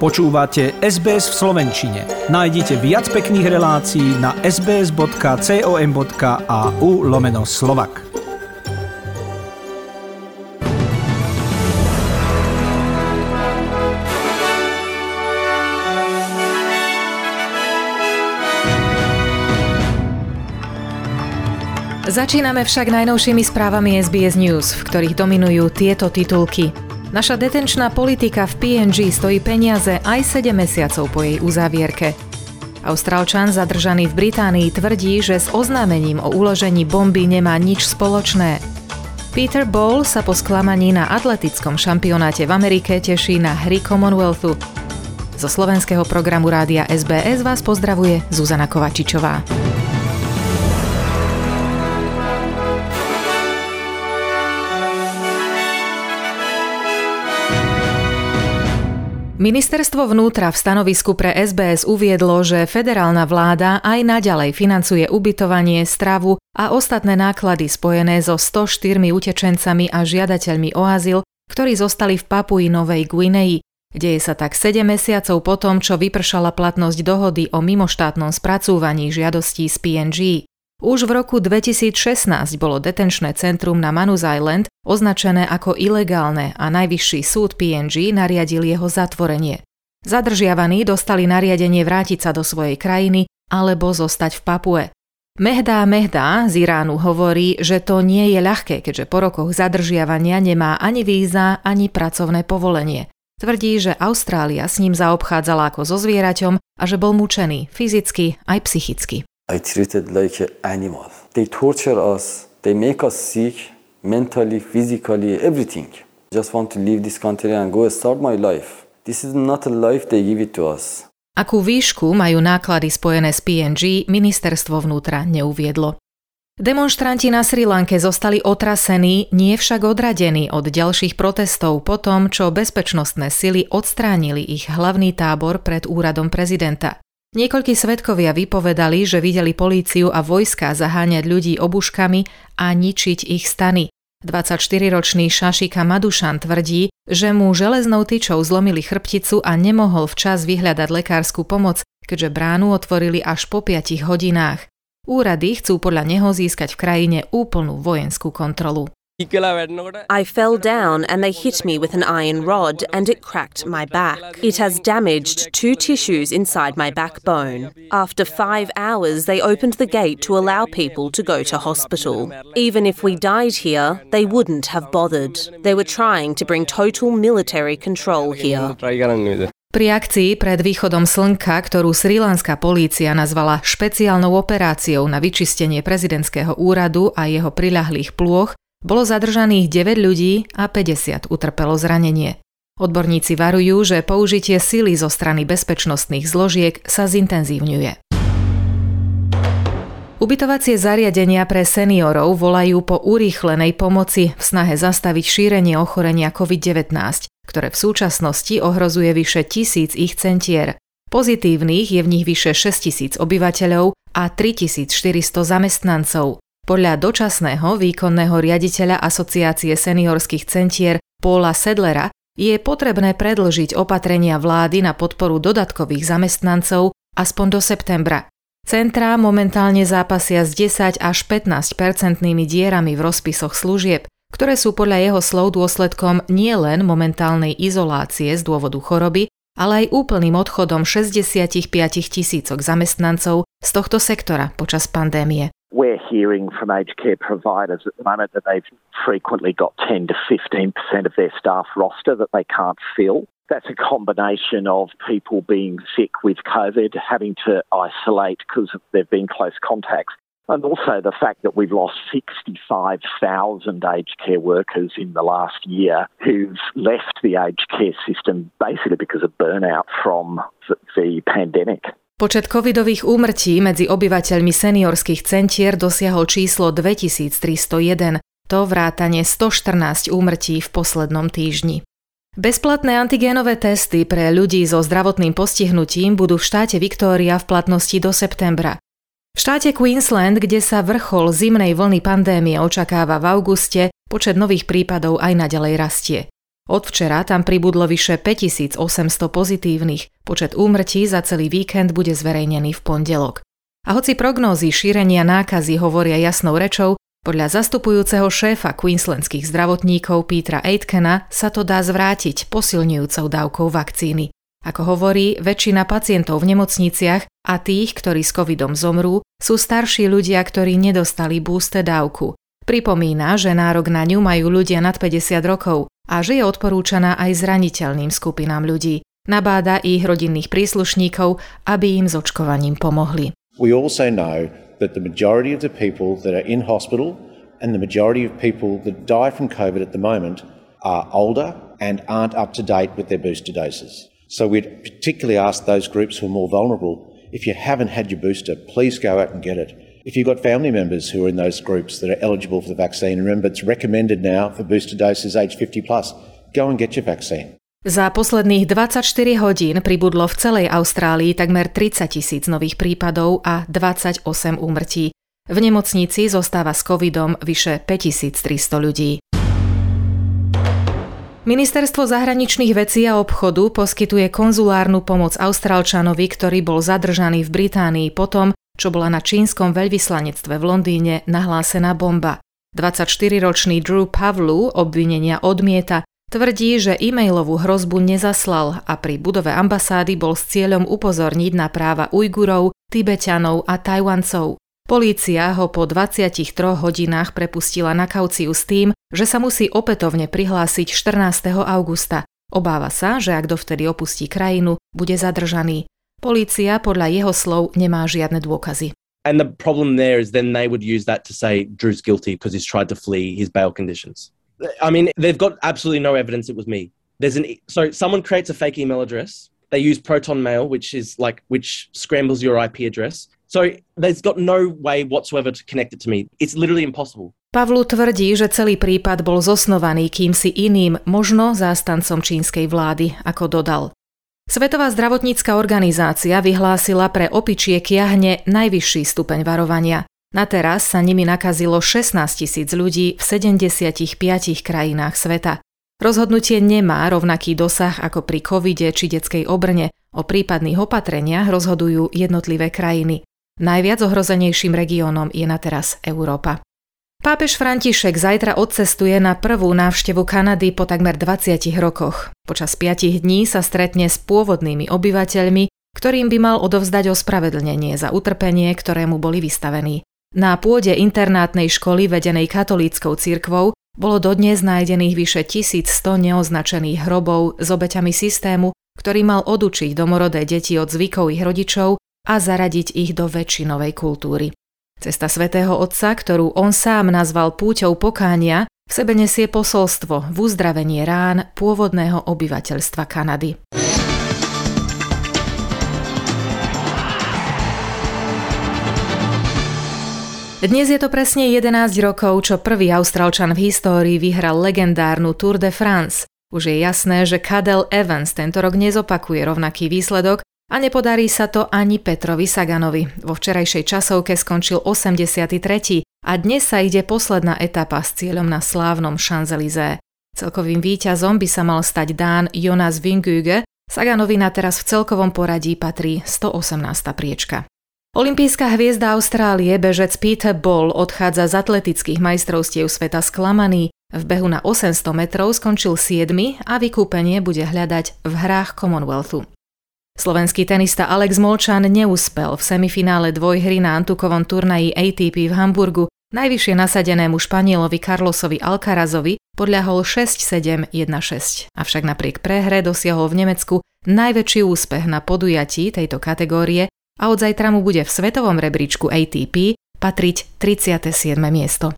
Počúvate SBS v Slovenčine. Nájdite viac pekných relácií na sbs.com.au lomeno slovak. Začíname však najnovšími správami SBS News, v ktorých dominujú tieto titulky. Naša detenčná politika v PNG stojí peniaze aj 7 mesiacov po jej uzávierke. Austrálčan zadržaný v Británii tvrdí, že s oznámením o uložení bomby nemá nič spoločné. Peter Ball sa po sklamaní na atletickom šampionáte v Amerike teší na hry Commonwealthu. Zo slovenského programu rádia SBS vás pozdravuje Zuzana Kovačičová. Ministerstvo vnútra v stanovisku pre SBS uviedlo, že federálna vláda aj naďalej financuje ubytovanie, stravu a ostatné náklady spojené so 104 utečencami a žiadateľmi o azyl, ktorí zostali v Papui Novej Guinei. Deje sa tak 7 mesiacov po čo vypršala platnosť dohody o mimoštátnom spracúvaní žiadostí z PNG. Už v roku 2016 bolo detenčné centrum na Manus Island označené ako ilegálne a najvyšší súd PNG nariadil jeho zatvorenie. Zadržiavaní dostali nariadenie vrátiť sa do svojej krajiny alebo zostať v Papue. Mehda Mehda z Iránu hovorí, že to nie je ľahké, keďže po rokoch zadržiavania nemá ani víza, ani pracovné povolenie. Tvrdí, že Austrália s ním zaobchádzala ako so zvieraťom a že bol mučený fyzicky aj psychicky. I treated like an animal. They torture us, they make us sick mentally, physically, everything. Just want to leave this country and go start my life. This is not a life they give it to us. Akú výšku majú náklady spojené s PNG, ministerstvo vnútra neuviedlo. Demonštranti na Sri Lanke zostali otrasení, nie však odradení od ďalších protestov po tom, čo bezpečnostné sily odstránili ich hlavný tábor pred úradom prezidenta. Niekoľkí svetkovia vypovedali, že videli políciu a vojska zaháňať ľudí obuškami a ničiť ich stany. 24-ročný Šašika Madušan tvrdí, že mu železnou tyčou zlomili chrbticu a nemohol včas vyhľadať lekárskú pomoc, keďže bránu otvorili až po 5 hodinách. Úrady chcú podľa neho získať v krajine úplnú vojenskú kontrolu. I fell down and they hit me with an iron rod and it cracked my back. It has damaged two tissues inside my backbone. After five hours, they opened the gate to allow people to go to hospital. Even if we died here, they wouldn't have bothered. They were trying to bring total military control here. Pri akcii pred východom slnka, ktorú srilanská polícia nazvala špeciálnou operáciou na vyčistenie prezidentského úradu a jeho priľahlých plôch, bolo zadržaných 9 ľudí a 50 utrpelo zranenie. Odborníci varujú, že použitie sily zo strany bezpečnostných zložiek sa zintenzívňuje. Ubytovacie zariadenia pre seniorov volajú po urýchlenej pomoci v snahe zastaviť šírenie ochorenia COVID-19, ktoré v súčasnosti ohrozuje vyše tisíc ich centier. Pozitívnych je v nich vyše 6 tisíc obyvateľov a 3400 zamestnancov. Podľa dočasného výkonného riaditeľa Asociácie seniorských centier Paula Sedlera je potrebné predlžiť opatrenia vlády na podporu dodatkových zamestnancov aspoň do septembra. Centrá momentálne zápasia s 10 až 15 percentnými dierami v rozpisoch služieb, ktoré sú podľa jeho slov dôsledkom nielen momentálnej izolácie z dôvodu choroby, ale aj úplným odchodom 65 tisícok zamestnancov z tohto sektora počas pandémie. We're hearing from aged care providers at the moment that they've frequently got 10 to 15% of their staff roster that they can't fill. That's a combination of people being sick with COVID, having to isolate because they've been close contacts, and also the fact that we've lost 65,000 aged care workers in the last year who've left the aged care system basically because of burnout from the pandemic. Počet covidových úmrtí medzi obyvateľmi seniorských centier dosiahol číslo 2301, to vrátane 114 úmrtí v poslednom týždni. Bezplatné antigénové testy pre ľudí so zdravotným postihnutím budú v štáte Victoria v platnosti do septembra. V štáte Queensland, kde sa vrchol zimnej vlny pandémie očakáva v auguste, počet nových prípadov aj naďalej rastie. Od včera tam pribudlo vyše 5800 pozitívnych. Počet úmrtí za celý víkend bude zverejnený v pondelok. A hoci prognózy šírenia nákazy hovoria jasnou rečou, podľa zastupujúceho šéfa queenslandských zdravotníkov Petra Aitkena sa to dá zvrátiť posilňujúcou dávkou vakcíny. Ako hovorí, väčšina pacientov v nemocniciach a tých, ktorí s covidom zomrú, sú starší ľudia, ktorí nedostali booster dávku. Pripomína, že nárok na ňu majú ľudia nad 50 rokov a že je odporúčaná aj zraniteľným skupinám ľudí. Nabáda ich rodinných príslušníkov, aby im s očkovaním pomohli. We also know that the majority of the people that are in hospital and the majority of people that die from COVID at the moment are older and aren't up to date with their booster doses. So we'd particularly ask those groups who are more vulnerable if you haven't had your booster, please go out and get it. If you've got family members who are in those groups that are eligible for the vaccine, remember it's recommended now for booster doses age 50 plus. Go and get your vaccine. Za posledných 24 hodín pribudlo v celej Austrálii takmer 30 tisíc nových prípadov a 28 úmrtí. V nemocnici zostáva s covidom vyše 5300 ľudí. Ministerstvo zahraničných vecí a obchodu poskytuje konzulárnu pomoc Austrálčanovi, ktorý bol zadržaný v Británii potom, čo bola na čínskom veľvyslanectve v Londýne nahlásená bomba. 24-ročný Drew Pavlu obvinenia odmieta, tvrdí, že e-mailovú hrozbu nezaslal a pri budove ambasády bol s cieľom upozorniť na práva Ujgurov, Tibetanov a Tajwancov. Polícia ho po 23 hodinách prepustila na kauciu s tým, že sa musí opätovne prihlásiť 14. augusta. Obáva sa, že ak dovtedy opustí krajinu, bude zadržaný. Polícia podľa jeho slov nemá žiadne dôkazy. And the problem there is then they would use that to say Drew's guilty because he's tried to flee his bail conditions. I mean, they've got absolutely no evidence it was me. There's an so someone creates a fake email address. They use Proton Mail, which is like which scrambles your IP address. So there's got no way whatsoever to connect it to me. It's literally impossible. Pavlu tvrdí, že celý prípad bol zosnovaný kýmsi iným, možno zástancom čínskej vlády, ako dodal. Svetová zdravotnícka organizácia vyhlásila pre opičie kiahne najvyšší stupeň varovania. Na teraz sa nimi nakazilo 16 tisíc ľudí v 75 krajinách sveta. Rozhodnutie nemá rovnaký dosah ako pri covide či detskej obrne. O prípadných opatreniach rozhodujú jednotlivé krajiny. Najviac ohrozenejším regiónom je na teraz Európa. Pápež František zajtra odcestuje na prvú návštevu Kanady po takmer 20 rokoch. Počas 5 dní sa stretne s pôvodnými obyvateľmi, ktorým by mal odovzdať ospravedlnenie za utrpenie, ktorému boli vystavení. Na pôde internátnej školy vedenej katolíckou cirkvou bolo dodnes nájdených vyše 1100 neoznačených hrobov s obeťami systému, ktorý mal odučiť domorodé deti od zvykov ich rodičov a zaradiť ich do väčšinovej kultúry. Cesta svätého Otca, ktorú on sám nazval púťou pokánia, v sebe nesie posolstvo v uzdravenie rán pôvodného obyvateľstva Kanady. Dnes je to presne 11 rokov, čo prvý Austrálčan v histórii vyhral legendárnu Tour de France. Už je jasné, že Cadel Evans tento rok nezopakuje rovnaký výsledok a nepodarí sa to ani Petrovi Saganovi. Vo včerajšej časovke skončil 83. a dnes sa ide posledná etapa s cieľom na slávnom Champs-Élysées. Celkovým víťazom by sa mal stať Dán Jonas Vinguge, Saganovi na teraz v celkovom poradí patrí 118. priečka. Olympijská hviezda Austrálie bežec Peter Ball odchádza z atletických majstrovstiev sveta sklamaný. V behu na 800 metrov skončil 7 a vykúpenie bude hľadať v hrách Commonwealthu. Slovenský tenista Alex Molčan neúspel v semifinále dvojhry na Antukovom turnaji ATP v Hamburgu. Najvyššie nasadenému Španielovi Carlosovi Alcarazovi podľahol 6-7-1-6. Avšak napriek prehre dosiahol v Nemecku najväčší úspech na podujatí tejto kategórie a od zajtra mu bude v svetovom rebríčku ATP patriť 37. miesto.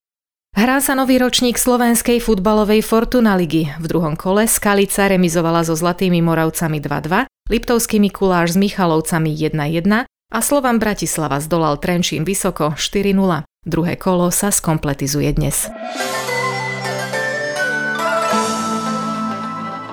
Hrá sa nový ročník slovenskej futbalovej Fortuna ligy. V druhom kole Skalica remizovala so Zlatými Moravcami 2-2 Liptovský Mikuláš s Michalovcami 1-1 a Slovan Bratislava zdolal Trenčín vysoko 4-0. Druhé kolo sa skompletizuje dnes.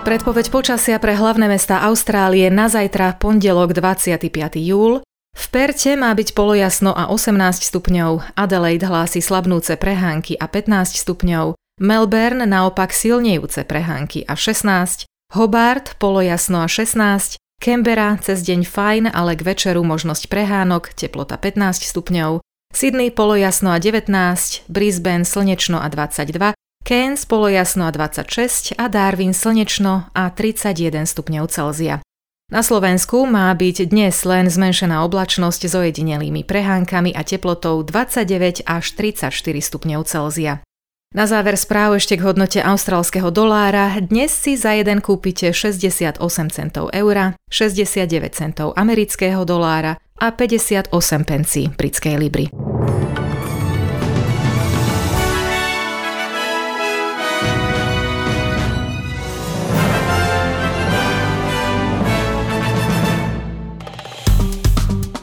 Predpoveď počasia pre hlavné mesta Austrálie na zajtra pondelok 25. júl. V Perte má byť polojasno a 18 stupňov, Adelaide hlási slabnúce prehánky a 15 stupňov, Melbourne naopak silnejúce prehánky a 16, Hobart polojasno a 16, Canberra cez deň fajn, ale k večeru možnosť prehánok, teplota 15 stupňov, Sydney polojasno a 19, Brisbane slnečno a 22, Cairns polojasno a 26 a Darwin slnečno a 31 stupňov Celzia. Na Slovensku má byť dnes len zmenšená oblačnosť s ojedinelými prehánkami a teplotou 29 až 34 stupňov Celzia. Na záver správ ešte k hodnote austrálskeho dolára. Dnes si za jeden kúpite 68 centov eura, 69 centov amerického dolára a 58 pencí britskej libry.